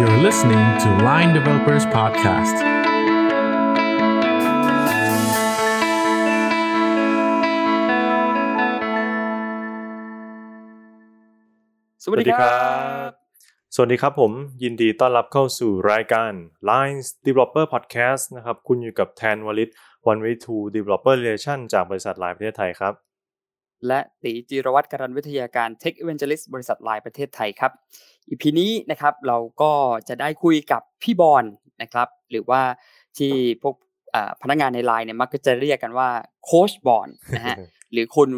You're listening to Line Developers Podcast. สวัสดีครับ สวัสดีครับผม ยินดีต้อนรับเข้าสู่รายการ Lines Developer Podcast นะครับ คุณอยู่กับแทนวลิต One Way to Developer Relation จากบริษัทไลน์ประเทศไทยครับ และตีจิรวัตรการันวิทยาการ Tech Evangelist บริษัทไลน์ประเทศไทยครับอีพีนี้นะครับเราก็จะได้คุยกับพี่บอลนะครับ หรือว่าที่พวกอ่าพนักงานในไลน์เนี่ยมักจะเรียกกันว่าโค้ชบอลนะฮะหรือคุณ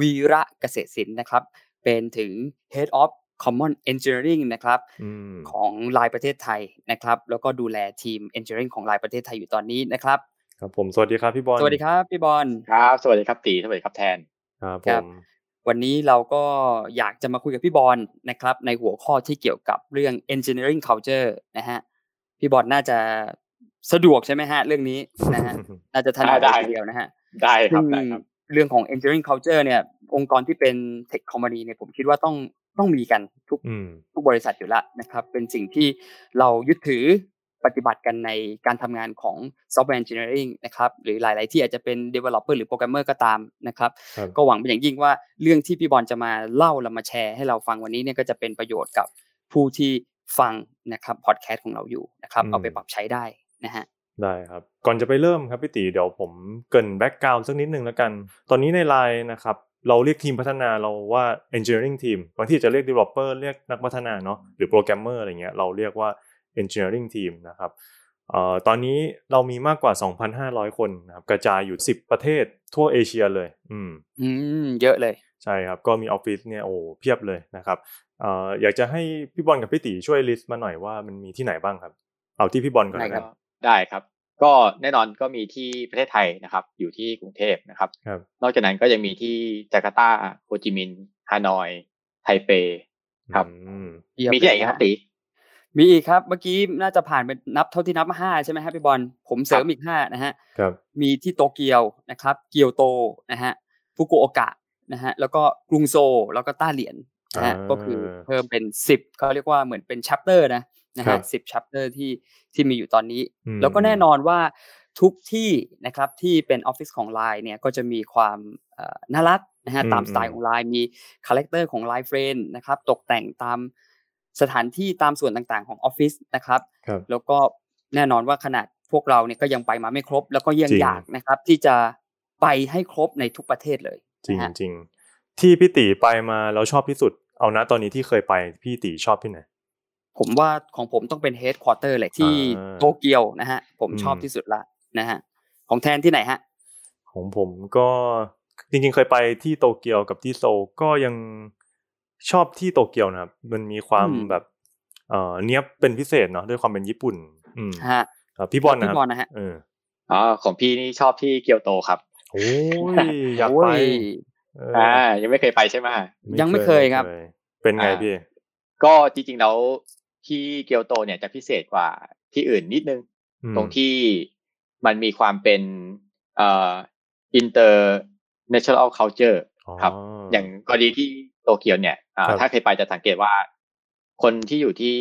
วีระเกษตรศิลป์นะครับ เป็นถึง Head of Common Engineering นะครับอืมของไลน์ประเทศไทยนะครับ แล้วก็ดูแลทีม Engineering ของไลน์ประเทศไทยอยู่ตอนนี้นะครับครับผมสวัสดีครับพี่บอลสวัสดีครับพี่บอลครับ สวัสดีครับตีสวัสดีครับแทน ครับคผรับมวันนี้เราก็อยากจะมาคุยกับพี่บอลนะครับ ในหัวข้อที่เกี่ยวกับเรื่อง engineering culture นะฮะพี่บอลน่าจะสะดวกใช่ไหมฮะ เรื่องนี้นะฮะน่าจะถนัดได้ทีเดียวนะฮะได้ครับซึ่งได้ครับเรื่องของ engineering culture เนี่ย องค์กรที่เป็น tech company เนี่ยผมคิดว่าต้องต้องมีกันทุกอืมทุกบริษัทอยู่แล้วนะครับ เป็นสิ่งที่เรายึดถือ ปฏิบัติกันในการทำงานของ software engineering นะครับหรือหลาย ๆ ที่อาจจะเป็น developer หรือ programmer ก็ตามนะครับครับ ก็หวังเป็นอย่างยิ่งว่าเรื่องที่พี่บอลจะมาเล่าและมาแชร์ให้เราฟังวันนี้เนี่ยก็จะเป็นประโยชน์กับผู้ที่ฟังนะครับพอดแคสต์ของเราอยู่นะครับอืมเอาไปปรับใช้ได้นะฮะได้ครับ ก่อนจะไปเริ่มครับพี่ตีเดี๋ยวผมเกริ่น background สักนิดนึงแล้วกัน ตอนนี้ในไลน์นะครับเราเรียกทีมพัฒนาเราว่า engineering team บางที่จะเรียก developer เรียกนักพัฒนาเนาะหรือโปรแกรมเมอร์อะไรเงี้ยเราเรียกว่า engineering team นะครับเอ่อตอนนี้เรามีมากกว่า 2,500 คนนะครับกระจายอยู่ 10 ประเทศทั่วเอเชียเลย อืมอืมเยอะเลยใช่ครับ ก็มีออฟฟิศเนี่ยโอ้เพียบเลยนะครับเอ่ออยากจะให้พี่บอลกับพี่ตีช่วย list มาหน่อยว่ามันมีที่ไหนบ้างครับ เอาที่พี่บอลก่อนได้นะครับ ครับได้ครับ ก็แน่นอนก็มีที่ประเทศไทยนะครับ อยู่ที่กรุงเทพนะครับครับนอกจากนั้นก็ยังมีที่จาการ์ตาโฮจิมินห์ฮานอย ไทเปครับอืมเยี่ยมีที่ไหนเลยอีกนะครับตี มีอีกครับเมื่อกี้น่าจะผ่านไปนับเท่าที่นับมาห้าใช่ไหมฮะพี่บอลผมเสริมอีกห้านะฮะครับมีที่โตเกียวนะครับเกียวโตนะฮะฟุกุโอกะนะฮะแล้วก็กรุงโซลแล้วก็ต้าเหลียนนะฮะอ่าก็คือเพิ่มเป็นสิบเขาเรียกว่าเหมือนเป็น chapter นะฮะนะครับสิบ chapter ที่ที่มีอยู่ตอนนี้อืมแล้วก็แน่นอนว่าทุกที่นะครับที่เป็นออฟฟิศของ Line เนี่ยก็จะมีความเอ่อน่ารักนะฮะอืมตามสไตล์ของ Line มี character ของ Line Friend นะครับตกแต่งตาม สถานที่ตามส่วนต่างๆของออฟฟิศนะครับครับ แล้วก็แน่นอนว่าขนาดพวกเราเนี่ยก็ยังไปมาไม่ครบ แล้วก็ยังจริงอยากนะครับ ที่จะไปให้ครบในทุกประเทศเลย จริงนะฮะจริงที่พี่ตีไปมาแล้วชอบที่สุด เอานะตอนนี้ที่เคยไปพี่ตีชอบที่ไหนผมว่าของผมต้องเป็น headquarter เลยที่อ่าโตเกียวนะฮะผมอืมชอบที่สุดละนะฮะของแทนที่ไหนฮะ ของผมก็จริงๆเคยไปที่โตเกียวกับที่โซลก็ยัง ชอบที่โตเกียวนะครับ มันมีความอืมแบบเอ่อเนี้ยบเป็นพิเศษเนาะด้วยความเป็นญี่ปุ่น อืมฮะครับพี่บอลนะคพี่รับบอลนะฮะเอออ๋อของพี่นี่ชอบที่เกียวโตครับโอ้ยอยากโอ้ไปยเอออ่ายังไม่เคยไปใช่ไหมยังไม่เคยครับ เป็นไงอ่าพี่ ก็จริงๆแล้วที่เกียวโตเนี่ยจะพิเศษกว่าที่อื่นนิดนึงอืมตรงที่มันมีความเป็นเอ่อ international culture ครับ อย่างกรณีที่ โตเกียวเนี่ยอ่าครับถ้าเคยไปจะสังเกตว่า คนที่อยู่ที่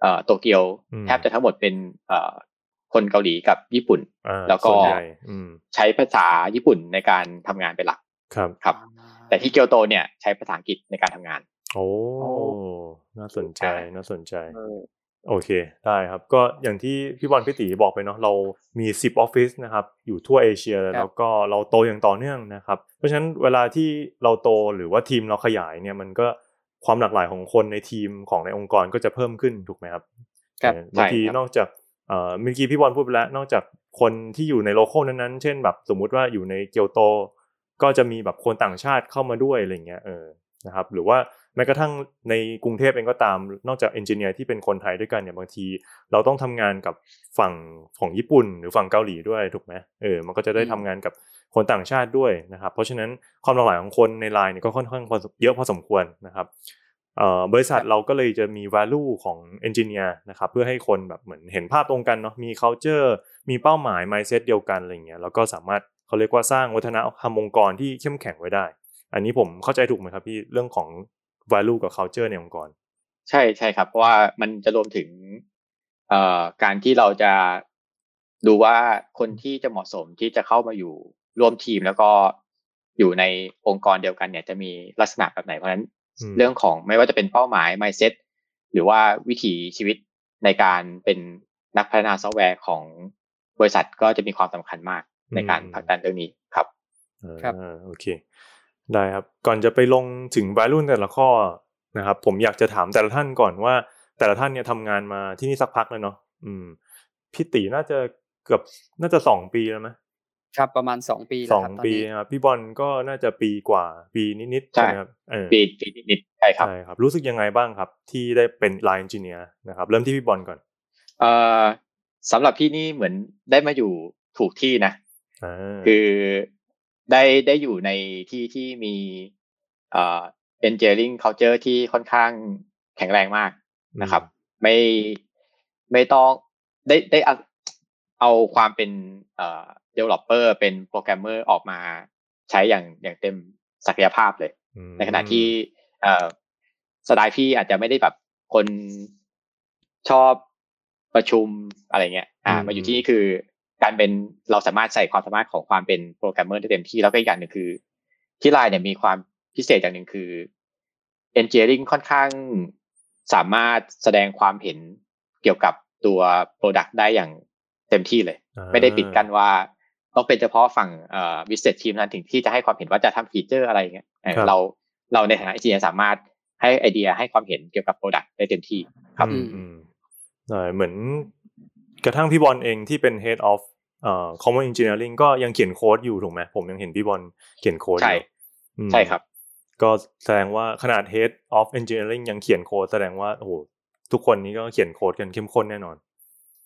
เอ่อโตเกียวอืมแทบจะทั้งหมดเป็นเอ่อคนเกาหลีกับญี่ปุ่นอ่าแล้วก็ส่วนใหญ่อืมใช้ภาษาญี่ปุ่นในการทำงานเป็นหลักครับครับ แต่ที่เกียวโตเนี่ยใช้ภาษาอังกฤษในการทำงานโอ้โอ้น่าสนใจอ่าน่าสนใจเออ โอเค ได้ครับ ก็อย่างที่พี่บอลพี่ตีบอกไปเนาะเรามี 10ออฟฟิศนะครับอยู่ทั่วเอเชียแล้วก็เราโตอย่างต่อเนื่องนะครับ เพราะฉะนั้นเวลาที่เราโตหรือว่าทีมเราขยายเนี่ยมันก็ความหลากหลายของคนในทีมของในองค์กรก็จะเพิ่มขึ้นถูกไหมครับครับเออบางทีใช่ครับนอกจากเอ่อเมื่อกี้พี่บอลพูดไปแล้ว นอกจากคนที่อยู่ในโลโก้นั้นๆ เช่นแบบสมมุติว่าอยู่ในเกียวโต ก็จะมีแบบคนต่างชาติเข้ามาด้วยอะไรเงี้ยเออนะครับหรือว่า แม้กระทั่งในกรุงเทพเองก็ตามนอกจากเอนจิเนียร์ที่เป็นคนไทยด้วยกันเนี่ยบางที เราต้องทำงานกับฝั่งของญี่ปุ่น หรือฝั่งเกาหลีด้วยถูกไหมเออมันก็จะได้อืมทำงานกับคนต่างชาติด้วยนะครับ เพราะฉะนั้นความหลากหลายของคนในไลน์เนี่ยก็ค่อนข้างพอสมเยอะพอสมควรนะครับเอ่อบริษัทเราก็เลยจะมี value ของ engineer นะครับเพื่อให้คนแบบเหมือนเห็นภาพตรงกันเนาะมี culture มีเป้าหมาย mindset เดียวกันอะไรเงี้ยแล้วก็สามารถเขาเรียกว่าสร้างวัฒนธรรมองค์กรที่เข้มแข็งไว้ได้ อันนี้ผมเข้าใจถูกไหมครับพี่เรื่องของ value กับ culture ในองค์กร ใช่ใช่ครับ เพราะว่ามันจะรวมถึงเอ่อการที่เราจะดูว่าคนที่จะเหมาะสมที่จะเข้ามาอยู่ร่วมทีมแล้วก็อยู่ในองค์กรเดียวกันเนี่ยจะมีลักษณะแบบไหนเพราะฉะนั้นอืมเรื่องของไม่ว่าจะเป็นเป้าหมาย mindset หรือว่าวิถีชีวิตในการเป็นนักพัฒนาซอฟต์แวร์ของบริษัทก็จะมีความสำคัญมากในการผลักดันเรื่องนี้ครับครับอ่าโอเค ได้ครับ ก่อนจะไปลงถึง value แต่ละข้อนะครับ ผมอยากจะถามแต่ละท่านก่อนว่า แต่ละท่านเนี่ยทำงานมาที่นี่สักพักแล้วเนาะอืมพี่ตีน่าจะเกือบน่าจะสองปีแล้วไหมครับประมาณสองปีสแล้วองครับตอนปีนี้นะครับพี่บอลก็น่าจะปีกว่า ปีนิดๆใช่ใช่ไหมครับเออปีปีนิดๆใช่ครับใช่ครับ รู้สึกยังไงบ้างครับ ที่ได้เป็น line engineer นะครับ เริ่มที่พี่บอลก่อนเอ่อสำหรับพี่นี่เหมือนได้มาอยู่ถูกที่นะอ่าคือ ได้ได้อยู่ในที่ที่มีเอ่อ engineering culture ที่ค่อนข้างแข็งแรงมากนะครับ ไม่ไม่ต้องได้ได้เอาเอาความเป็นเอ่อ developer เป็นโปรแกรมเมอร์ออกมาใช้อย่างอย่างเต็มศักยภาพเลยอืมในขณะที่เอ่อสไตล์พี่อาจจะไม่ได้แบบคนชอบประชุมอะไรเงี้ย อ่า มาอยู่ที่นี่คือ การเป็นเราสามารถใส่ความสามารถของความเป็นโปรแกรมเมอร์ได้เต็มที่แล้วก็อีกอย่างหนึ่งคือ ที่ไลน์เนี่ยมีความพิเศษอย่างหนึ่งคือ engineering ค่อนข้างสามารถแสดงความเห็นเกี่ยวกับตัว product ได้อย่างเต็มที่เลยอ่าไม่ได้ปิดกันว่าต้องเป็นเฉพาะฝั่งเอ่อ business team นั้นถึงที่จะให้ความเห็นว่าจะทำฟีเจอร์อะไรเงี้ยเออครับเราเราในฐานะ engineer สามารถให้ไอเดียให้ความเห็นเกี่ยวกับ product ได้เต็มที่ครับอืมอืมใช่เหมือน กระทั่งพี่บอลเองที่เป็น head of เอ่อ common engineering ก็ยังเขียนโค้ดอยู่ถูกไหมผมยังเห็นพี่บอลเขียนโค้ดอใช่ยู่อืมใช่ครับ ก็แสดงว่าขนาด head of engineering ยังเขียนโค้ดแสดงว่าโอ้โหทุกคนนี้ก็เขียนโค้ดกันเข้มข้นแน่นอน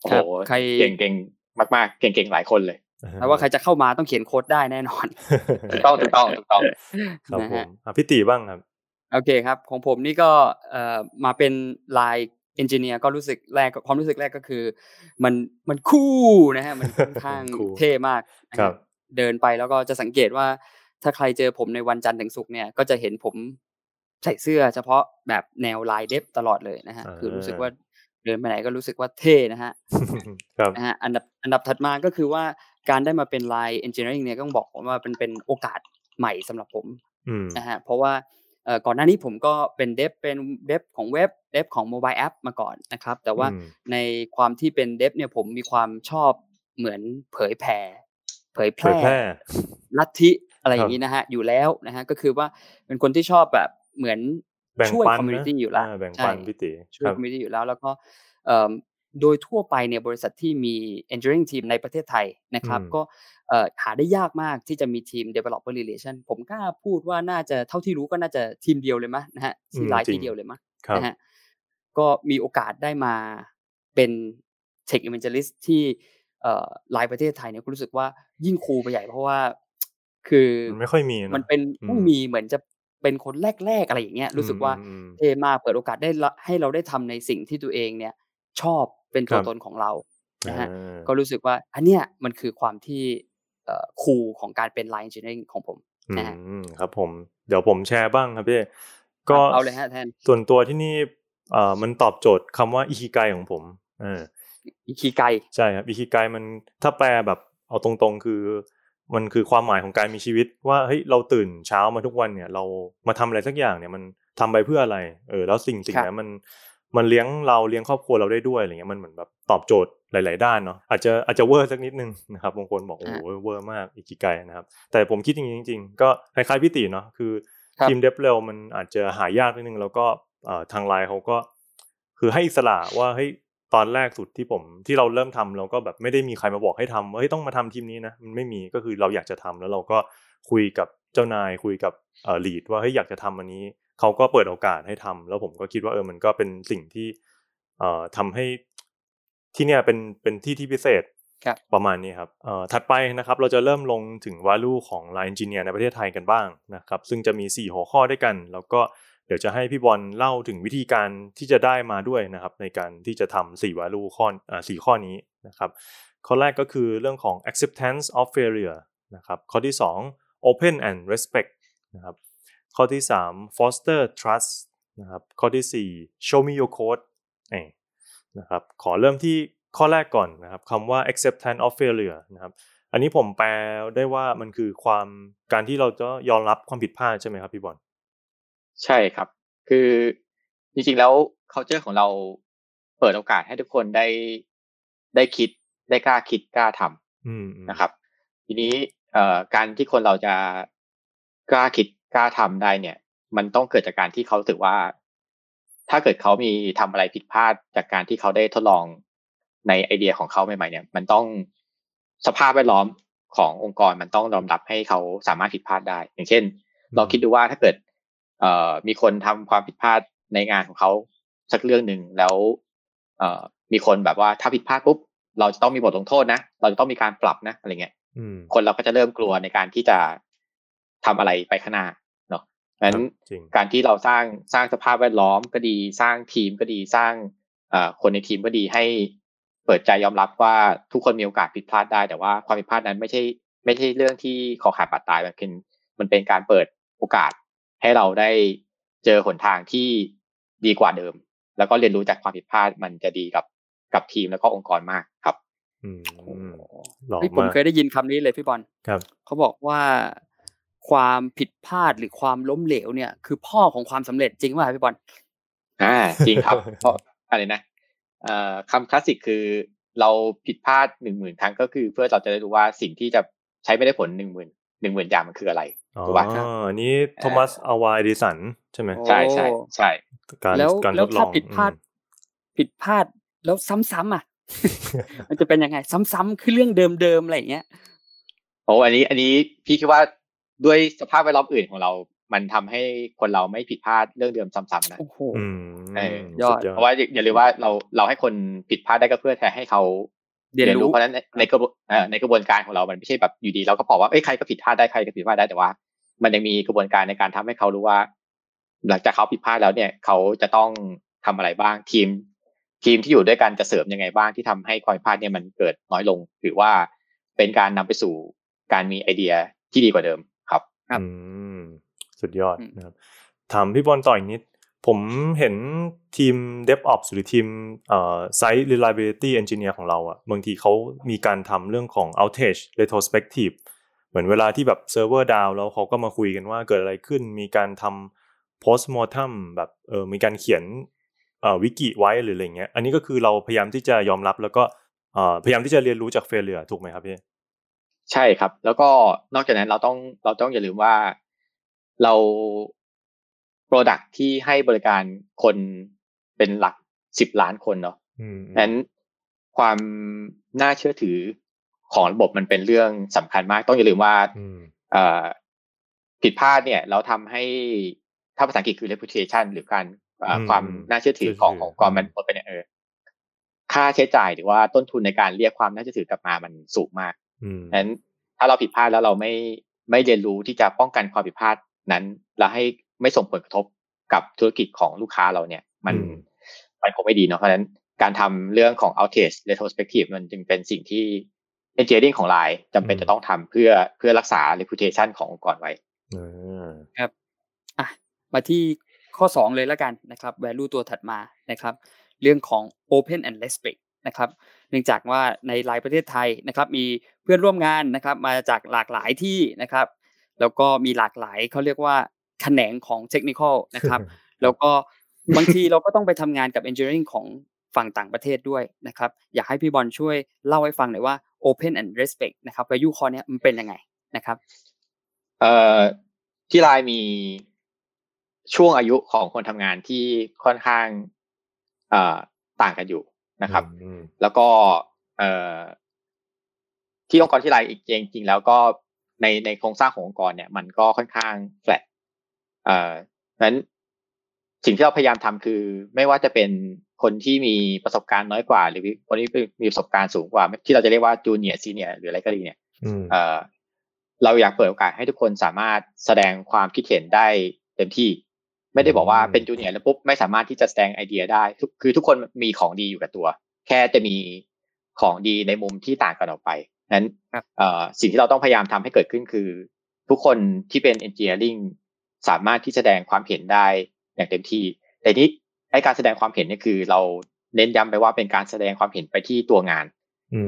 โอ้ครัโหบใครเก่งเก่งมากๆ เก่งเก่งหลายคนเลยแปลว่าใครจะเข้ามาต้องเขียนโค้ดได้แน่นอนถูกต้องถูกต้องถูกต้องครับนะผฮะมอะพี่ตีบ้างครับ โอเคครับ ของผมนี่ก็เอ่อมาเป็นไลน์ เอนจิเนียร์ก็รู้สึกแรกความรู้สึกแรกก็คือ มันมันคู่นะฮะมันค่อนข้างคู่เท่มากนะฮะครับ เดินไปแล้วก็จะสังเกตว่า ถ้าใครเจอผมในวันจันทร์ถึงศุกร์เนี่ยก็จะเห็นผมใส่เสื้อเฉพาะแบบแนว LINE dev ตลอดเลยนะฮะอ่าคือรู้สึกว่าเดินไปไหนก็รู้สึกว่าเท่นะฮะครับนะฮะอันดับอันดับถัดมาก็คือว่าการได้มาเป็น LINE engineering เนี่ยก็ต้องบอกผมว่าเป็นเป็นโอกาสใหม่สำหรับผมอืมนะฮะเพราะว่าเอ่อ ก่อนหน้านี้ผมก็เป็น dev เป็น dev ของเว็บ dev ของ mobile app มาก่อนนะครับ แต่ว่าอืมในความที่เป็น dev เนี่ยผมมีความชอบเหมือนเผยแผ่เผยแพเผยร่แพร่ลัทธิอะไรอครัย่าบงนี้นะฮะอยู่แล้วนะฮะก็คือว่าเป็นคนที่ชอบแบบเหมือนแบ่งช่วยปันคอมมูนิตี้นะอยู่แล้วาแบ่งใช่ปันพี่ตีช่วยครับคอมมูนิตี้อยู่แล้ว แล้วก็เอ่อโดยทั่วไปเนี่ยบริษัทที่มี engineering team ในประเทศไทยนะครับอืมก็เอ่อ หาได้ยากมากที่จะมีทีม developer relation ผมกล้าพูดว่าน่าจะเท่าที่รู้ก็น่าจะทีมเดียวเลยมั้ยนะฮะที่ไลน์ที่เดียวเลยมั้ยครับนะฮะก็มีโอกาสได้มาเป็น tech evangelist ที่เอ่อไลน์ประเทศไทยเนี่ยก็รู้สึกว่ายิ่งคูลไปใหญ่เพราะว่า คือมันไม่ค่อยมีะมันเป็นอืมต้องมีเหมือนจะเป็นคนแรกๆอะไรอย่างเงี้ยรู้สึกว่าอืมอืมเท่มากเปิดโอกาสได้ละให้เราได้ทำในสิ่งที่ตัวเองเนี่ย ชอบเป็นตัวครับตนของเรานะฮะอ่าก็รู้สึกว่าอันเนี้ยมันคือความที่เอ่อ คูลของการเป็น line engineering ของผมนะฮะอืมครับผมเดี๋ยวผมแชร์บ้างครับพี่ก็เอาเลยฮะแทนส่วนตัวที่นี่เอ่อมันตอบโจทย์คำว่าอิคิไกของผมเอออีคีไกใช่ครับอิคิไกมันถ้าแปลแบบเอาตรงๆ คือ มันคือความหมายของการมีชีวิต ว่าเฮ้ยเราตื่นเช้ามาทุกวันเนี่ย เรามาทำอะไรสักอย่างเนี่ยมันทำไปเพื่ออะไร เออ แล้วสิ่งสิ่งนั้นมัน มันเลี้ยงเราเลี้ยงครอบครัวเราได้ด้วยอะไรเงี้ยมันเหมือนแบบตอบโจทย์หลาย ๆ ด้านเนาะอาจจะอาจจะเวอร์สักนิดนึงนะครับบางคนบอกโอ้โหเวอร์มากอิคิไกนะครับแต่ผมคิดอย่างนี้จริง ๆ ก็คล้ายๆพี่ตีเนาะคือครับทีมเดฟเร็วมันอาจจะหายากนิดนึงแล้วก็เอ่อทางไลน์เขาก็ คือให้อิสระว่าเฮ้ยตอนแรกสุดที่ผมที่เราเริ่มทำเราก็แบบไม่ได้มีใครมาบอกให้ทำว่าเฮ้ยต้องมาทำทีมนี้นะมันไม่มีก็คือเราอยากจะทำแล้วเราก็คุยกับเจ้านายคุยกับเอ่อลีดว่าเฮ้ยอยากจะทำอันนี้ เขาก็เปิดโอกาสให้ทำแล้วผมก็คิดว่าเออมันก็เป็นสิ่งที่เอ่อทำให้ที่เนี่ยเป็นเป็นที่ที่พิเศษครับประมาณนี้ครับเอ่อถัดไปนะครับเราจะเริ่มลงถึง value ของ Line Engineer ในประเทศไทยกันบ้างนะครับ ซึ่งจะมี 4 หัวข้อด้วยกัน แล้วก็เดี๋ยวจะให้พี่บอลเล่าถึงวิธีการที่จะได้มาด้วยนะครับ ในการที่จะทำ4 value ข้ออ่าสี่ข้อนี้นะครับ ข้อแรกก็คือเรื่องของ acceptance of failure นะครับ ข้อที่ 2 open and respect นะครับ ข้อที่ 3 foster trust นะครับ ข้อที่ 4 show me your code เอยนะครับ ขอเริ่มที่ข้อแรกก่อนนะครับคำว่า acceptance of failure นะครับ อันนี้ผมแปลได้ว่ามันคือความการที่เราจะยอมรับความผิดพลาดใช่ไหมครับพี่บอล ใช่ครับ คือจริงๆแล้ว culture ของเราเปิดโอกาสให้ทุกคนได้ได้คิดได้กล้าคิดกล้าทำอืมนะครับ ทีนี้เอ่อการที่คนเราจะกล้าคิด กล้าทำได้เนี่ย มันต้องเกิดจากการที่เขาถือว่า ถ้าเกิดเขามีทำอะไรผิดพลาดจากการที่เขาได้ทดลองในไอเดียของเขาใหม่ๆเนี่ย มันต้องสภาพแวดล้อมขององค์กรมันต้องรองรับให้เขาสามารถผิดพลาดได้ อย่างเช่นลองคิดดูว่าถ้าเกิด เอ่อมีคนทำความผิดพลาดในงานของเขาสักเรื่องหนึ่งแล้ว เอ่อมีคนแบบว่าถ้าผิดพลาดปุ๊บเราจะต้องมีบทลงโทษนะ เราจะต้องมีการปรับนะอะไรเงี้ยอืมคนเราก็จะเริ่มกลัวในการที่จะทำอะไรไปข้างหน้าเนาะงั้นจริงการที่เราสร้างสร้างสภาพแวดล้อมก็ดีสร้างทีมก็ดีสร้างเอ่อคนในทีมก็ดีให้เปิดใจยอมรับว่าทุกคนมีโอกาสผิดพลาดได้ แต่ว่าความผิดพลาดนั้นไม่ใช่ ไม่ใช่เรื่องที่ขอขาดบาดตายมันเป็นมันเป็นการเปิดโอกาสให้เราได้เจอหนทางที่ดีกว่าเดิม แล้วก็เรียนรู้จากความผิดพลาดมันจะดีกับกับทีมแล้วก็องค์กรมากครับ อืมหล่อเฮ้ยผมมากเคยได้ยินคำนี้เลยพี่บอลครับเขาบอกว่า ความผิดพลาดหรือความล้มเหลวเนี่ย คือพ่อของความสำเร็จจริงป่ะพี่บอลอ่าจริงครับเพราะอะไรนะเอ่อคำคลาสสิกคือเราผิดพลาดหนึ่งหมื่นครั้งก็คือ เพื่อเราจะได้รู้ว่าสิ่งที่จะใช้ไม่ได้ผลหนึ่งหมื่นหนึ่งหมื่นอย่างมันคืออะไรอ๋อถูกป่ะอันนี้โทมัสอาวาเอดิสันใช่ไหมโอ้ใช่ใช่ใช่การแล้วการแล้ทวดลถ้าองผิดพลาดอืมผิดพลาดแล้วซ้ำๆอะ มันจะเป็นยังไง ซ้ำๆคือเรื่องเดิมๆอะไรอย่างเงี้ยโอ้อันนี้ อันนี้พี่คิดว่า ด้วยสภาพแวดล้อมอื่นของเรา มันทำให้คนเราไม่ผิดพลาดเรื่องเดิมซ้ำๆนะโอ้โหอืมเออยอดสุเพราะว่าอย่าลืมว่าเราเราให้คนผิดพลาดได้ก็เพื่อให้เขาเรียนรู้เพราะฉะนั้นในในกระบวนเอ่อในกระบวนการของเรา มันไม่ใช่แบบอยู่ดีเราก็บอกว่าเอ้ยใครก็ผิดพลาดได้ใครก็ผิดพลาดได้แต่ว่า มันยังมีกระบวนการในการทำให้เขารู้ว่า หลังจากเขาผิดพลาดแล้วเนี่ย เขาจะต้องทำอะไรบ้างทีม ทีมที่อยู่ด้วยกันจะเสริมยังไงบ้างที่ทำให้ความผิดพลาดเนี่ยมันเกิดน้อยลงหรือว่าเป็นการนำไปสู่การมีไอเดียที่ดีกว่าเดิม ครับครับอืมสุดยอดอืมนะครับถามพี่บอลต่ออีกนิด ผมเห็นทีม DevOps หรือทีมเอ่อ Site Reliability Engineer ของเราอะบางทีเขามีการทำเรื่องของ outage retrospective เหมือนเวลาที่แบบ server down แล้วเขาก็มาคุยกันว่าเกิดอะไรขึ้น มีการทำ postmortem แบบเออมีการเขียนเอ่อวิกิไว้หรืออะไรเงี้ย อันนี้ก็คือเราพยายามที่จะยอมรับแล้วก็เอ่อพยายามที่จะเรียนรู้จาก failure ถูกไหมครับพี่ ใช่ครับ แล้วก็นอกจากนั้นเราต้องเราต้องอย่าลืมว่าเรา Product ที่ให้บริการคนเป็นหลักสิบล้านคนเนาะอืมนั้นความน่าเชื่อถือของระบบมันเป็นเรื่องสำคัญมาก ต้องอย่าลืมว่าอืมเอ่อผิดพลาดเนี่ย เราทำให้ถ้าภาษาอังกฤษคือ reputation หรือการเอ่ออืมความน่าเชื่อถือของเชื่อถือขององค์กรมันหมดไปเนี่ยเออค่าใช้จ่ายหรือว่าต้นทุนในการเรียกความน่าเชื่อถือกลับมามันสูงมาก อืมนั้นถ้าเราผิดพลาดแล้วเราไม่ไม่เรียนรู้ที่จะป้องกันความผิดพลาดนั้นแล้วให้ไม่ส่งผลกระทบกับธุรกิจของลูกค้าเราเนี่ย มันอืมมันคงไม่ดีเนาะเพราะฉะนั้นการทำเรื่องของ outage retrospective มันจึงเป็นสิ่งที่ engineering ของไลน์จำเป็นจะต้องทำเพื่อเพื่อรักษา reputation ขององค์กรไว้อ่าอะมาที่ข้อ 2 เลยแล้วกันนะครับ value ตัวถัดมานะครับ เรื่องของ open and respect นะครับเนื่องจากว่าในหลายประเทศไทยนะครับ มีเพื่อนร่วมงานนะครับมาจากหลากหลายที่นะครับ แล้วก็มีหลากหลายเขาเรียกว่าแขนงของเทคนิคอลนะครับ แล้วก็บางทีเราก็ต้องไปทำงานกับ engineering ของฝั่งต่างประเทศด้วยนะครับ อยากให้พี่บอลช่วยเล่าให้ฟังหน่อยว่า open and respect นะครับ value ข้อเนี้ยมันเป็นยังไงนะครับเอ่อที่ไลน์มีช่วงอายุของคนทำงานที่ค่อนข้างเอ่อต่างกันอยู่ นะครับอืมแล้วก็เอ่อที่องค์กรที่ไลน์อีกจริงๆแล้วก็ในในโครงสร้างขององค์กรเนี่ย มันก็ค่อนข้าง flat เอ่อนั้นสิ่งที่เราพยายามทำคือ ไม่ว่าจะเป็นคนที่มีประสบการณ์น้อยกว่า หรือคนที่มีประสบการณ์สูงกว่า ที่เราจะเรียกว่าจูเนียร์ซีเนียหรืออะไรก็ดีเนี่ยอืมเอ่อเราอยากเปิดโอกาสให้ทุกคนสามารถแสดงความคิดเห็นได้เต็มที่ ไม่ได้บอกว่าเป็นจูเนียร์แล้วปุ๊บไม่สามารถที่จะแสดงไอเดียได้ทุกคือทุกคนมีของดีอยู่กับตัว แค่จะมีของดีในมุมที่ต่างกันออกไปนั้นครับเอ่อสิ่งที่เราต้องพยายามทำให้เกิดขึ้นคือ ทุกคนที่เป็น engineering สามารถที่แสดงความเห็นได้อย่างเต็มที่ แต่นี้ไอการแสดงความเห็นเนี่ยคือ เราเน้นย้ำไปว่าเป็นการแสดงความเห็นไปที่ตัวงาน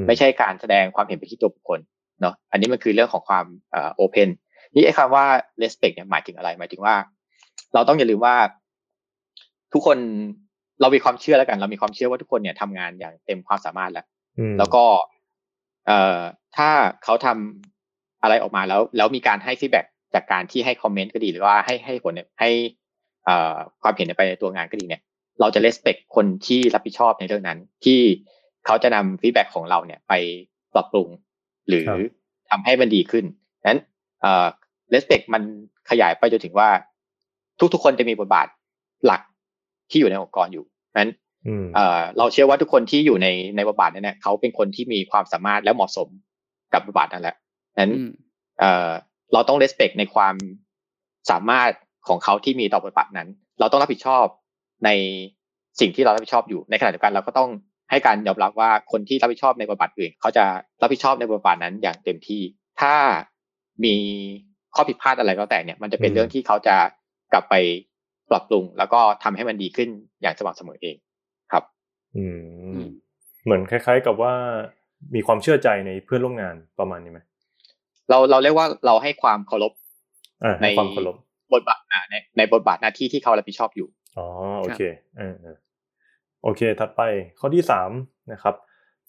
ไม่ใช่การแสดงความเห็นไปที่ตัวบุคคลเนาะอันนี้มันคือเรื่องของความเอ่อโอเพนนี่ไอ้คำว่า respect เนี่ยหมายถึงอะไรหมายถึงว่า เราต้องอย่าลืมว่า ทุกคนเรามีความเชื่อแล้วกัน เรามีความเชื่อว่าทุกคนเนี่ยทำงานอย่างเต็มความสามารถแล้วแล้วก็ เอ่อถ้าเขาทำอะไรออกมาแล้ว แล้วมีการให้ feedback จากการที่ให้คอมเมนต์ก็ดีหรือว่าให้ให้ผลเนี่ยให้เอ่อความเห็นไปในตัวงานก็ดีเนี่ย เราจะ respect คนที่รับผิดชอบในเรื่องนั้น ที่เขาจะนำ feedback ของเราเนี่ยไปปรับปรุง หรือทำให้มันดีขึ้นนั้นเอ่อเลสเปคมันขยายไปจนถึงว่า ทุกๆ คนจะมีบทบาทหลักที่อยู่ในองค์กรอยู่นั้นเอ่อเราเชื่อว่าทุกคนที่อยู่ในในบทบาทนั้นเนี่ยเขาเป็นคนที่มีความสามารถและเหมาะสมกับบทบาทนั้นแหละนั้นเอ่อเราต้องเลสเปคในความสามารถของเขาที่มีต่อบทบาทนั้น เราต้องรับผิดชอบในสิ่งที่เรารับผิดชอบอยู่ในขณะเดียวกันเราก็ต้องให้การยอมรับว่าคนที่รับผิดชอบในบทบาทอื่น เขาจะรับผิดชอบในบทบาทนั้นอย่างเต็มที่ ถ้ามีข้อผิดพลาดอะไรก็แต่เนี่ย มันจะเป็นเรื่องที่เขาจะ กลับไปปรับปรุง แล้วก็ทำให้มันดีขึ้นอย่างสม่ำเสมอเองครับ อืมเหมือนคล้าย ๆ กับว่ามีความเชื่อใจในเพื่อนร่วมงานประมาณนี้ไหมเราเราเรียกว่าเราให้ความเคารพในความเคารพบทบาทในในบทบาทหน้าที่ที่เขารับผิดชอบอยู่อ๋อโอเคเออโอเค ถัดไปข้อที่สามนะครับ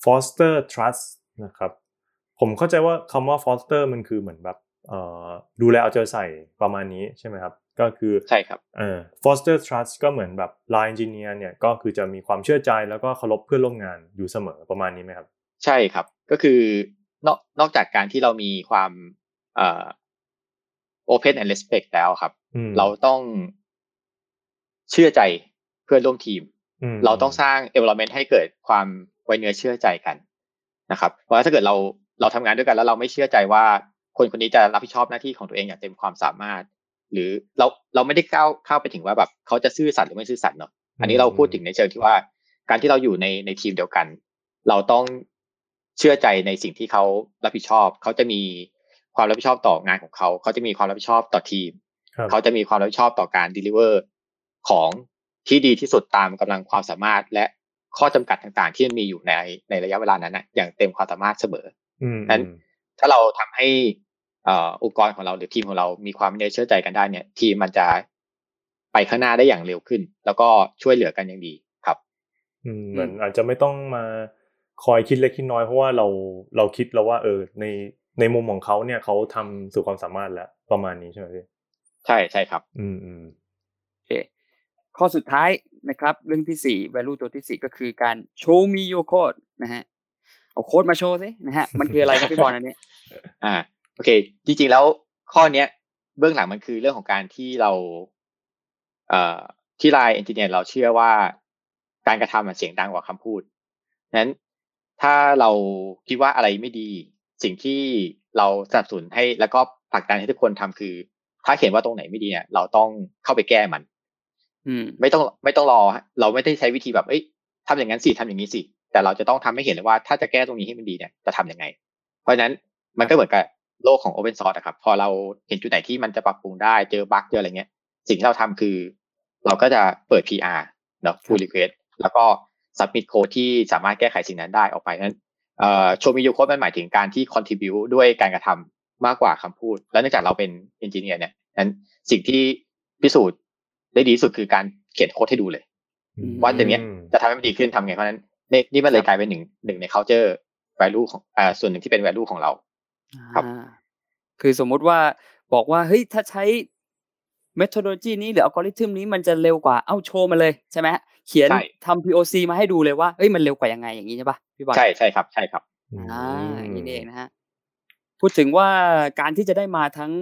foster trust นะครับ ผมเข้าใจว่าคำว่า foster มันคือเหมือนแบบเอ่อ ดูแลเอาใจใส่ประมาณนี้ใช่ไหมครับ ก็คือใช่ครับเอ่อ foster trust ก็เหมือนแบบ line engineer เนี่ยก็คือจะมีความเชื่อใจแล้วก็เคารพเพื่อนร่วมงานอยู่เสมอประมาณนี้ไหมครับ ใช่ครับก็คือนอกนอกจากการที่เรามีความเอ่อ open and respect แล้วครับ เราต้องเชื่อใจเพื่อนร่วมทีม เราต้องสร้าง environment ให้เกิดความไว้เนื้อเชื่อใจกันนะครับ เพราะถ้าเกิดเราเราทำงานด้วยกันแล้วเราไม่เชื่อใจว่า คนคนนี้จะรับผิดชอบหน้าที่ของตัวเองอย่างเต็มความสามารถ หรือเราเราไม่ได้ก้าวเข้าไปถึงว่าแบบเขาจะซื่อสัตย์หรือไม่ซื่อสัตย์เนาะอันนี้เราพูดถึงในเชิงที่ว่า การที่เราอยู่ในในทีมเดียวกัน เราต้องเชื่อใจในสิ่งที่เขารับผิดชอบ เขาจะมีความรับผิดชอบต่องานของเขา เขาจะมีความรับผิดชอบต่อทีม เขาจะมีความรับผิดชอบต่อการดลิเวอร์ของที่ดีที่สุดตามกำลังความสามารถและข้อจำกัดต่างๆ ที่มันมีอยู่ในในระยะเวลานั้นนะอย่างเต็มความสามารถเสมอนั้นถ้าเราทำให้ องค์กรของเราหรือทีมของเรามีความเชื่อใจกันได้เนี่ย ทีมมันจะไปข้างหน้าได้อย่างเร็วขึ้น แล้วก็ช่วยเหลือกันอย่างดีครับอืมเหมือนอาจจะไม่ต้องมาคอยคิดเล็กคิดน้อยเพราะว่าเราเราคิดแล้วว่า เออ ในในมุมของเขาเนี่ยเขาทำสุดความสามารถแล้วประมาณนี้ใช่ไหมพี่ใช่ใช่ครับ อืมอืมโอเคข้อสุดท้ายนะครับ เรื่องที่สี่ value ตัวที่สี่ก็คือการ show me your code นะฮะเอาโค้ดมาโชว์สินะฮะมันคืออะไรครับพี่บอลอันนี้ อ่า โอเค จริงๆแล้วข้อเนี้ยเบื้องหลังมันคือเรื่องของการที่เราเอ่อที่ LINE Engineer เราเชื่อว่าการกระทำมันเสียงดังกว่าคำพูดนั้นถ้าเราคิดว่าอะไรไม่ดี สิ่งที่เราสนับสนุนให้แล้วก็ผลักดันให้ทุกคนทำคือ ถ้าเห็นว่าตรงไหนไม่ดีเนี่ย เราต้องเข้าไปแก้มัน อืม ไม่ต้องไม่ต้องรอ เราไม่ได้ใช้วิธีแบบเอ้ยทำอย่างนั้นสิทำอย่างนี้สิแต่เราจะต้องทำให้เห็นเลยว่าถ้าจะแก้ตรงนี้ให้มันดีเนี่ยจะทํำยังไง เพราะฉะนั้นมันก็เหมือนกับ โลกของ Open Source นะครับ พอเราเห็นจุดไหนที่มันจะปรับปรุงได้เจอบั๊กเจออะไรเงี้ย สิ่งที่เราทำคือ เราก็จะเปิด PR เนาะ pull request แล้วก็ submit code ที่สามารถแก้ไขสิ่งนั้นได้ออกไปนั้นเอ่อโชว์มียูโค้ดมันหมายถึงการที่ contribute ด้วยการกระทำมากกว่าคำพูด แล้วเนื่องจากเราเป็น engineer เนี่ยนั้นสิ่งที่พิสูจน์ได้ดีสุดคือการเขียนโค้ดให้ดูเลย ว่าจะเนี้ยจะทำให้มันดีขึ้นทำไงเพราะนั้นนี่มันเลยกลายเป็นหนึ่งหนึ่งใน culture value ของอ่าส่วนหนึ่งที่เป็น value ของเรา ครับ คือสมมุติว่าบอกว่าเฮ้ยถ้าใช้ methodology นี้หรืออัลกอริทึมนี้มันจะเร็วกว่าเอ้าโชว์มาเลยใช่ไหมเขียนทำ POC มาให้ดูเลยว่าเฮ้ยมันเร็วกว่ายังไงอย่างนี้ใช่ปะพี่บอลใช่ใช่ครับ ใช่ครับอ่าอย่างนี้เองนะฮะพูดถึงว่าการที่จะได้มาทั้ง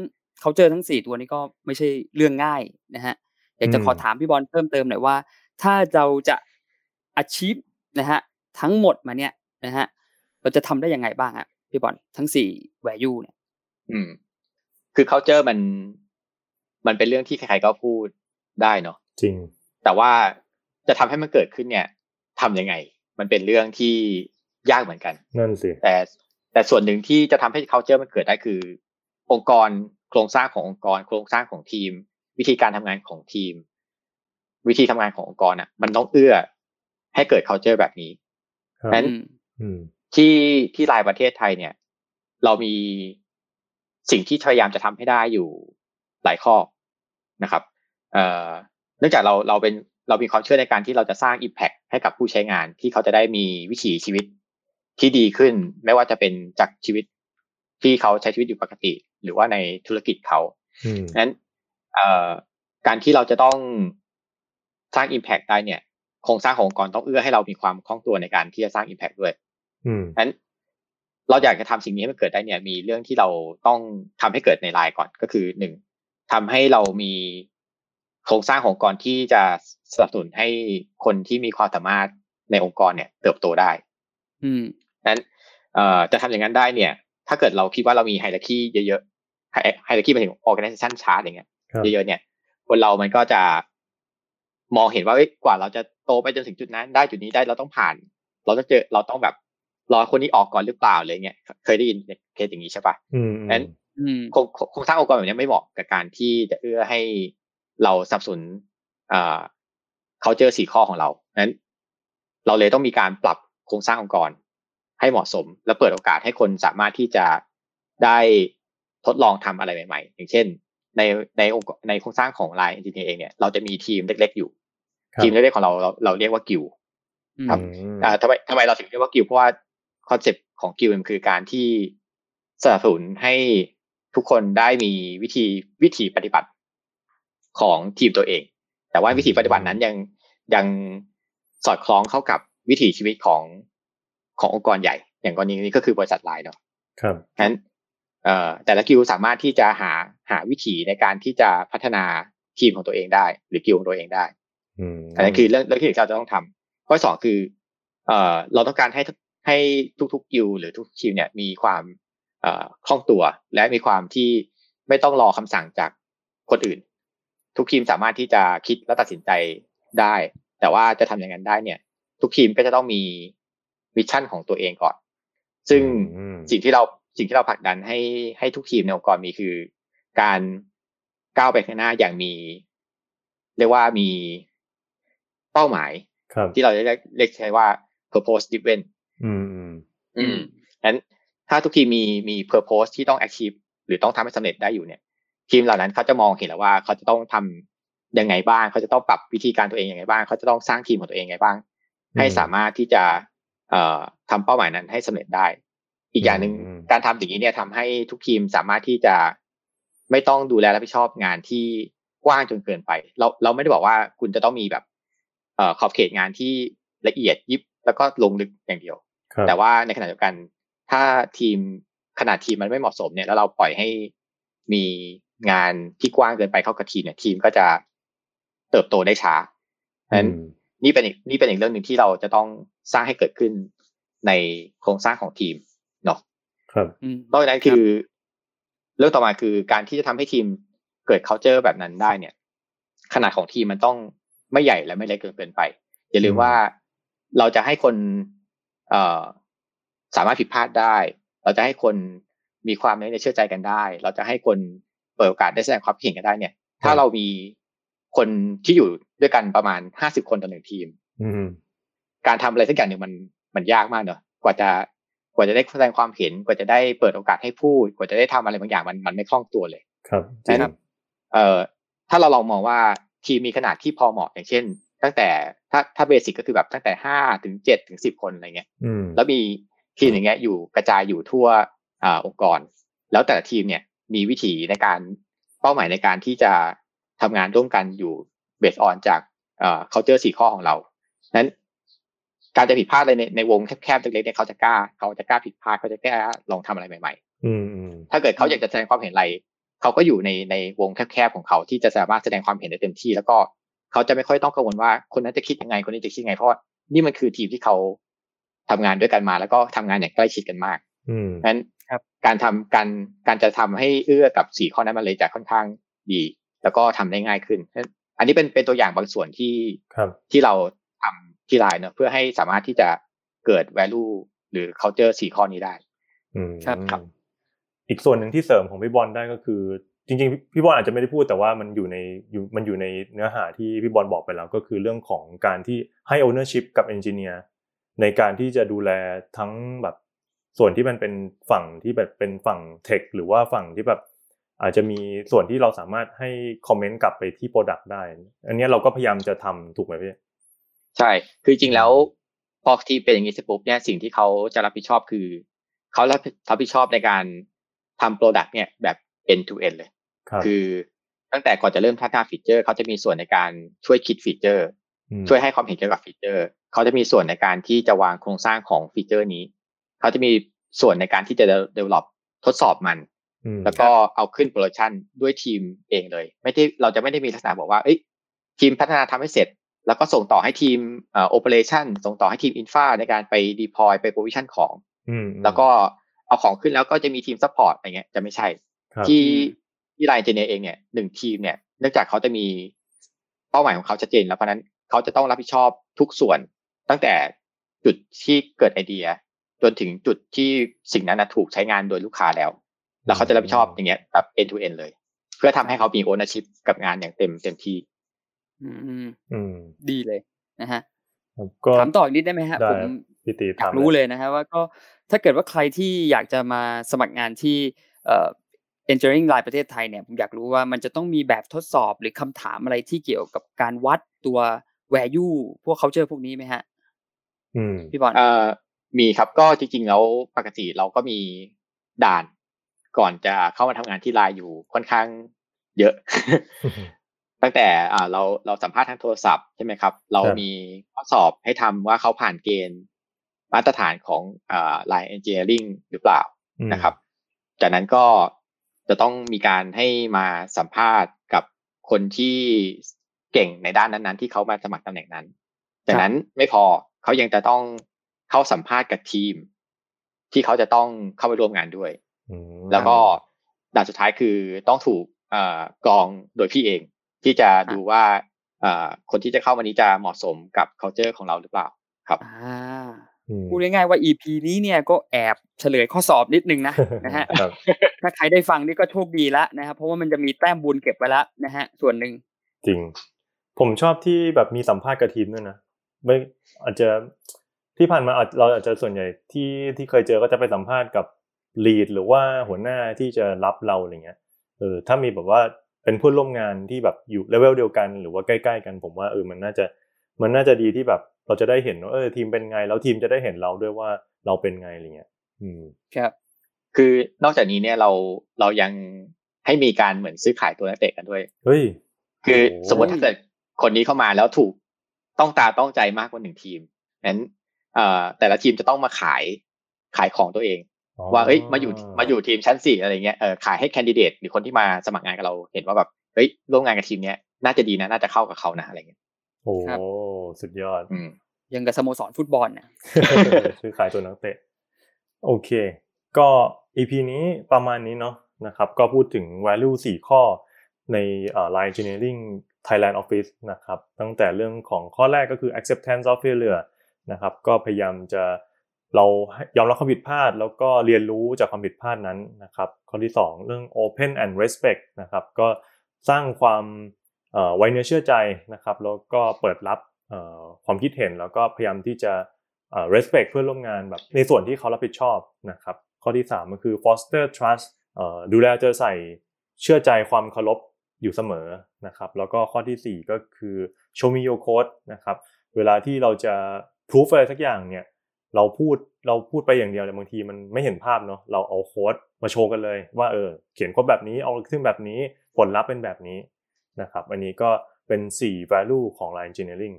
เขาเจอทั้งสี่ตัวนี้ก็ไม่ใช่เรื่องง่ายนะฮะอยากจะขอถามพี่บอลเพิ่มเติมหน่อยว่า ถ้าเราจะ achieve นะฮะทั้งหมดมาเนี่ยนะฮะเราจะทำได้ยังไงบ้างฮะ พี่บอลทั้งสี่แวร์ยูเนี่ย อืม คือ culture มัน มันเป็นเรื่องที่ใครๆก็พูดได้เนาะจริง แต่ว่าจะทำให้มันเกิดขึ้นเนี่ย ทํำยังไง มันเป็นเรื่องที่ยากเหมือนกัน นั่นสิ แต่แต่ส่วนหนึ่งที่จะทำให้ culture มันเกิดได้คือ องค์กรโครงสร้างขององค์กร โครงสร้างของทีม วิธีการทำงานของทีม วิธีทำงานขององค์กรอะ มันต้องเอื้อให้เกิด culture แบบนี้ครับนั้นอืมอืม ที่ที่รายประเทศไทยเนี่ย เรามีสิ่งที่พยายามจะทำให้ได้อยู่หลายข้อนะครับเอ่อเนื่องจากเราเราเป็นเรามีความเชื่อในการที่เราจะสร้าง Impact ให้กับผู้ใช้งานที่เขาจะได้มีวิถีชีวิตที่ดีขึ้น ไม่ว่าจะเป็นจากชีวิตที่เขาใช้ชีวิตอยู่ปกติ หรือว่าในธุรกิจเขาอืมนั้นเอ่อการที่เราจะต้องสร้าง Impact ได้เนี่ยโครงสร้างขององค์กรต้องเอื้อให้เรามีความคล่องตัวในการที่จะสร้าง Impact ด้วย อืมนั้นเราอยากจะทำสิ่งนี้ให้มันเกิดได้เนี่ย มีเรื่องที่เราต้องทำให้เกิดในไลน์ก่อนก็คือหนึ่งทำให้เรามีโครงสร้างขององค์กรที่จะสนับสนุนให้คนที่มีความสามารถในองค์กรเนี่ย เติบโตได้ อืมนั้นเอ่อจะทำอย่างนั้นได้เนี่ย ถ้าเกิดเราคิดว่าเรามีไฮรักีเยอะๆไฮรักีหมายถึง organization chart อย่างเงี้ยครับเยอะๆเนี่ย คนเรามันก็จะมองเห็นว่าเอ้ยกว่าเราจะโตไปจนถึงจุดนั้นได้จุดนี้ได้เราต้องผ่าน เราต้องเจอเราต้องแบบ รอคนนี้ออกก่อนหรือเปล่าอะไรเงี้ยเคยได้ยินเคสอย่างนี้ใช่ปะอืมนั้นอืมโครงโครงสร้างองค์กรแบบนี้ไม่เหมาะกับการที่จะเอื้อให้เราสนับสนุนอ่าเขาเจอสี่ข้อของเรานั้น เราเลยต้องมีการปรับโครงสร้างองค์กร ให้เหมาะสม และเปิดโอกาสให้คนสามารถที่จะได้ทดลองทำอะไรใหม่ ๆ อย่างเช่น ในในองค์กรในโครงสร้างของ Line Engineer เองเนี่ยเราจะมีทีมเล็ก ๆ อยู่ครับทีมเล็กๆของเราเราเราเรียกว่ากิลครับอืมอ่าทำไมทำไมเราถึงเรียกว่ากิลเพราะว่า คอนเซปต์ของกิลมันคือการที่สนับสนุนให้ทุกคนได้มีวิธีวิธีปฏิบัติของทีมตัวเอง แต่ว่าวิธีปฏิบัตินั้นยังยังสอดคล้องเข้ากับวิถีชีวิตของขององค์กรใหญ่ อย่างกรณีนี้ก็คือบริษัทไลน์เนาะครับฉะนั้นเอ่อแต่ละกิลสามารถที่จะหาหาวิธีในการที่จะพัฒนาทีมของตัวเองได้ หรือกิลของตัวเองได้อืมอันนั้นคือเรื่องเรื่องที่เราจะต้องทำข้อที่สองคือ เอ่อเราต้องการให้ ให้ทุกๆกิลหรือทุกทีมเนี่ยมีความเอ่อคล่องตัว และมีความที่ไม่ต้องรอคำสั่งจากคนอื่น ทุกทีมสามารถที่จะคิดและตัดสินใจได้ แต่ว่าจะทำอย่างนั้นได้เนี่ย ทุกทีมก็จะต้องมีวิชั่นของตัวเองก่อน ซึ่งอืมสิ่งที่เราสิ่งที่เราผลักดันให้ให้ทุกทีมในองค์กรมีคือ การก้าวไปข้างหน้าอย่างมี เรียกว่ามีเป้าหมายครับที่เราเรียกเรียกใช้ว่า purpose driven อืมอืม อืมนั้นถ้าทุกทีมมีมี purpose ที่ต้อง achieve หรือต้องทำให้สำเร็จได้อยู่เนี่ย ทีมเหล่านั้นเขาจะมองเห็นแล้วว่าเขาจะต้องทำยังไงบ้าง เขาจะต้องปรับวิธีการตัวเองยังไงบ้าง เขาจะต้องสร้างทีมของตัวเองยังไงบ้าง ให้สามารถที่จะเอ่อทำเป้าหมายนั้นให้สำเร็จได้ อีกอย่างหนึ่งอืมการทำอย่างนี้เนี่ยทำให้ทุกทีมสามารถที่จะไม่ต้องดูแลรับผิดชอบงานที่กว้างจนเกินไป เราเราไม่ได้บอกว่าคุณจะต้องมีแบบเอ่อขอบเขตงานที่ละเอียดยิบแล้วก็ลงลึกอย่างเดียวครับ แต่ว่าในขณะเดียวกัน ถ้าทีมขนาดทีมมันไม่เหมาะสมเนี่ยแล้วเราปล่อยให้มีงานที่กว้างเกินไปเข้ากับทีมเนี่ยทีมก็จะเติบโตได้ช้าฉะนั้นอืมนี่เป็นอีกนี่เป็นอีกเรื่องหนึ่งที่เราจะต้องสร้างให้เกิดขึ้นในโครงสร้างของทีมเนาะครับอืมนอกจากนั้นคือเรื่องต่อมาคือการที่จะทำให้ทีมเกิด culture แบบนั้นได้เนี่ย ขนาดของทีมมันต้องไม่ใหญ่และไม่เล็กเกินเกินไป อย่าลืมอืมว่าเราจะให้คนเอ่อ สามารถผิดพลาดได้ เราจะให้คนมีความไว้ในเชื่อใจกันได้ เราจะให้คนเปิดโอกาสได้แสดงความคิดเห็นกันได้เนี่ย ถ้าเรามีคนที่อยู่ด้วยกันประมาณห้าสิบคนต่อหนึ่งทีมอืมการทำอะไรสักอย่างหนึ่งมันมันยากมากเนอะกว่าจะกว่าจะได้แสดงความเห็นกว่าจะได้เปิดโอกาสให้พูด กว่าจะได้ทำอะไรบางอย่างมันมันไม่คล่องตัวเลย ครับฉะนั้นเอ่อถ้าเราลองมองว่าทีมมีขนาดที่พอเหมาะอย่างเช่น ตั้งแต่ถ้าถ้า basic ก็คือแบบตั้งแต่ห้าถึงเจ็ดถึงสิบคนอะไรเงี้ยอืมแล้วมีทีมอย่างเงี้ยอยู่กระจายอยู่ทั่วอ่าองค์กร แล้วแต่ละทีมเนี่ยมีวิธีในการเป้าหมายในการที่จะทำงานร่วมกันอยู่ base on จากเอ่อ culture สี่ข้อของเรานั้นการจะผิดพลาดอะไรในในวงแคบๆเล็กๆเนี่ยเขาจะกล้าเขาจะกล้าผิดพลาดเขาจะกล้าลองทำอะไรใหม่อืมอืมๆถ้าเกิดเขาอยากจะแสดงความเห็นอะไรเขาก็อยู่ในในวงแคบๆของเขาที่จะสามารถแสดงความเห็นได้เต็มที่ แล้วก็ เขาจะไม่ค่อยต้องกังวลว่าคนนั้นจะคิดยังไง คนนี้จะคิดยังไงเพราะว่านี่มันคือทีมที่เขาทำงานด้วยกันมา แล้วก็ทำงานอย่างใกล้ชิดกันมากอืมเพราะฉะนั้นครับการทำการการจะทำให้เอื้อกับสี่ข้อนั้นมันเลยจะค่อนข้างดี แล้วก็ทำได้ง่ายขึ้นเพราะฉะนั้น อันนี้เป็นเป็นตัวอย่างบางส่วนที่ครับที่เราทำที่ไลน์เนอะเพื่อให้สามารถที่จะเกิด value หรือ culture สี่ข้อนี้ได้อืมครับครับ อีกส่วนหนึ่งที่เสริมของพี่บอลได้ก็คือ จริงๆพี่บอลอาจจะไม่ได้พูดแต่ว่ามันอยู่ในอยู่มันอยู่ในเนื้อหาที่พี่บอลบอกไปแล้ว ก็คือเรื่องของการที่ให้ ownership กับ engineer ในการที่จะดูแลทั้งแบบส่วนที่มันเป็นฝั่งที่แบบเป็นฝั่งเทคหรือว่าฝั่งที่แบบอาจจะมีส่วนที่เราสามารถให้คอมเมนต์กลับไปที่ Product ได้ อันนี้เราก็พยายามจะทำถูกไหมพี่ ใช่ คือจริงแล้วพอทีมเป็นอย่างนี้เสร็จปุ๊บเนี่ยสิ่งที่เขาจะรับผิดชอบคือ เขารับผิดชอบในการทำ product เนี่ยแบบ end to end เลย ครับคือตั้งแต่ก่อนจะเริ่มพัฒนาฟีเจอร์เขาจะมีส่วนในการช่วยคิดฟีเจอร์อืมช่วยให้ความเห็นเกี่ยวกับฟีเจอร์เขาจะมีส่วนในการที่จะวางโครงสร้างของฟีเจอร์นี้เขาจะมีส่วนในการที่จะ develop ทดสอบมันอืมแล้วก็เอาขึ้น production ด้วยทีมเองเลย ไม่ได้เราจะไม่ได้มีลักษณะบอกว่าเอ้ยทีมพัฒนาทำให้เสร็จ แล้วก็ส่งต่อให้ทีมเอ่อ operation ส่งต่อให้ทีม infra ในการไป deploy ไป provision ของอืมแล้วก็เอาของขึ้นแล้วก็จะมีทีม support อะไรเงี้ยจะไม่ใช่ครับที่ ที่ LINE Engineer เองเนี่ยหนึ่งทีมเนี่ยเนื่องจากเขาจะมีเป้าหมายของเขาชัดเจน แล้วเพราะฉะนั้นเขาจะต้องรับผิดชอบทุกส่วน ตั้งแต่จุดที่เกิดไอเดีย จนถึงจุดที่สิ่งนั้นนะถูกใช้งานโดยลูกค้าแล้ว แล้วเขาจะรับผิดชอบอย่างเงี้ยแบบ end to end เลย เพื่อทำให้เขามี ownership กับงานอย่างเต็มเต็มที่ อืมอืมดีเลยนะฮะครับก็ถามต่ออีกนิดได้ไหมฮะได้ผมพี่ตีอยาถามกรู้เลยนะฮะว่าก็ถ้าเกิดว่าใครที่อยากจะมาสมัครงานที่เอ่อ engineering line ประเทศไทยเนี่ยผมอยากรู้ว่ามันจะต้องมีแบบทดสอบหรือคำถามอะไรที่เกี่ยวกับการวัดตัว value พวก culture พวกนี้ไหมฮะอืมพี่บอลเอ่อมีครับก็จริงๆแล้วปกติเราก็มีด่าน ก่อนจะเข้ามาทำงานที่ไลน์อยู่ค่อนข้างเยอะ ตั้งแต่อ่าเราเราสัมภาษณ์ทางโทรศัพท์ใช่ไหมครับ เราครับมีข้อสอบให้ทำว่าเขาผ่านเกณฑ์มาตรฐานของอ่า Line Engineering หรือเปล่าอืมนะครับ จากนั้นก็ จะต้องมีการให้มาสัมภาษณ์กับคนที่เก่งในด้านนั้นๆ ที่เขามาสมัครตำแหน่งนั้นจากนั้นไม่พอเขายังจะต้องเข้าสัมภาษณ์กับทีม ที่เขาจะต้องเข้าไปร่วมงานด้วยอืมแล้วก็ด่านสุดท้ายคือต้องถูกเอ่อกรองโดยพี่เอง ที่จะดูว่าเอ่อคนที่จะเข้าวันนี้จะเหมาะสมกับ culture ของเราหรือเปล่า ครับอ่าอืมพูดง่ายๆว่า EP นี้เนี่ยก็แอบ เฉลยข้อสอบนิดนึงนะนะฮะครับถ้าใครได้ฟังนี่ก็โชคดีแล้วนะครับเพราะว่ามันจะมีแต้มบุญเก็บไว้แล้วนะฮะ ส่วนหนึ่งจริง ผมชอบที่แบบมีสัมภาษณ์กับทีมด้วยนะไม่อาจจะที่ผ่านมาอาจเราอาจจะส่วนใหญ่ที่ที่เคยเจอก็จะไปสัมภาษณ์กับลีดหรือว่าหัวหน้าที่จะรับเราอะไรเงี้ยเออถ้ามีแบบว่าเป็นเพื่อนร่วมงานที่แบบอยู่เลเวลเดียวกัน หรือว่าใกล้ ๆ กัน ผมว่าเออมันน่าจะมันน่าจะดีที่แบบเราจะได้เห็นว่าเออทีมเป็นไงแล้วทีมจะได้เห็นเราด้วยว่าเราเป็นไงอะไรเงี้ยอืม ครับ คือนอกจากนี้เนี่ยเราเรายังให้มีการเหมือนซื้อขายตัวนักเตะกันด้วย เฮ้ย คือโอ้สมมติถ้าเกิดคนนี้เข้ามาแล้วถูกต้องตาต้องใจมากกว่าหนึ่งทีมนั้นเอ่อแต่ละทีมจะต้องมาขายขายของตัวเองอ๋อว่าเอ้ยมาอยู่มาอยู่ทีมชั้นสี่อะไรเงี้ยเออขายให้แคนดิเดตหรือคนที่มาสมัครงานกับเราเห็นว่าแบบเฮ้ยร่วมงานกับทีมเนี้ยน่าจะดีนะน่าจะเข้ากับเขานะอะไรเงี้ยโอ้ครับสุดยอดอืมยังกับสโมสรฟุตบอลนะซื้อขายตัวนักเตะ โอเค ก็ EP นี้ประมาณนี้เนาะนะครับ ก็พูดถึง value 4 ข้อใน Line Engineering Thailand Office นะครับ ตั้งแต่เรื่องของข้อแรกก็คือ acceptance of failure นะครับ ก็พยายามจะเรายอมรับความผิดพลาด แล้วก็เรียนรู้จากความผิดพลาดนั้นนะครับ ข้อที่ 2 เรื่อง open and respect นะครับ ก็สร้างความไว้เนื้อเชื่อใจนะครับ แล้วก็เปิดรับความคิดเห็น แล้วก็พยายามที่จะ respect เพื่อนร่วมงานแบบในส่วนที่เขารับผิดชอบนะครับข้อที่3ก็คือ foster trust เอ่อดูแลเจอใส่เชื่อใจความเคารพอยู่เสมอนะครับแล้วก็ข้อทีสี่4 ก็คือ show me your code นะครับเวลาที่เราจะ proof อะไรสักอย่างเนี่ยเราพูดเราพูดไปอย่างเดียวแต่บางทีมันไม่เห็นภาพเนาะเราเอาโค้ดมาโชว์กันเลย ว่าเออเขียนโค้ดแบบนี้เอาขึ้นแบบนี้ผลลัพธ์เป็นแบบนี้นะครับอันนี้ก็เป็น 4 value ของ Line Engineering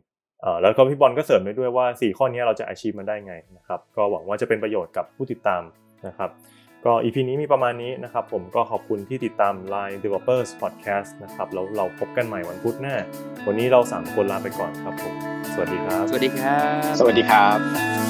แล้วก็พี่บอลก็เสริมไปด้วยว่า 4 ข้อนี้เราจะ achieve มันได้ไงนะครับก็หวังว่าจะเป็นประโยชน์กับผู้ติดตามนะครับก็ EP นี้มีประมาณนี้นะครับ ผมก็ขอบคุณที่ติดตาม Line Developers Podcast นะครับแล้วเราพบกันใหม่วันพุธหน้า วันนี้เราสามคนลาไปก่อนครับผม สวัสดีครับ สวัสดีครับ สวัสดีครับ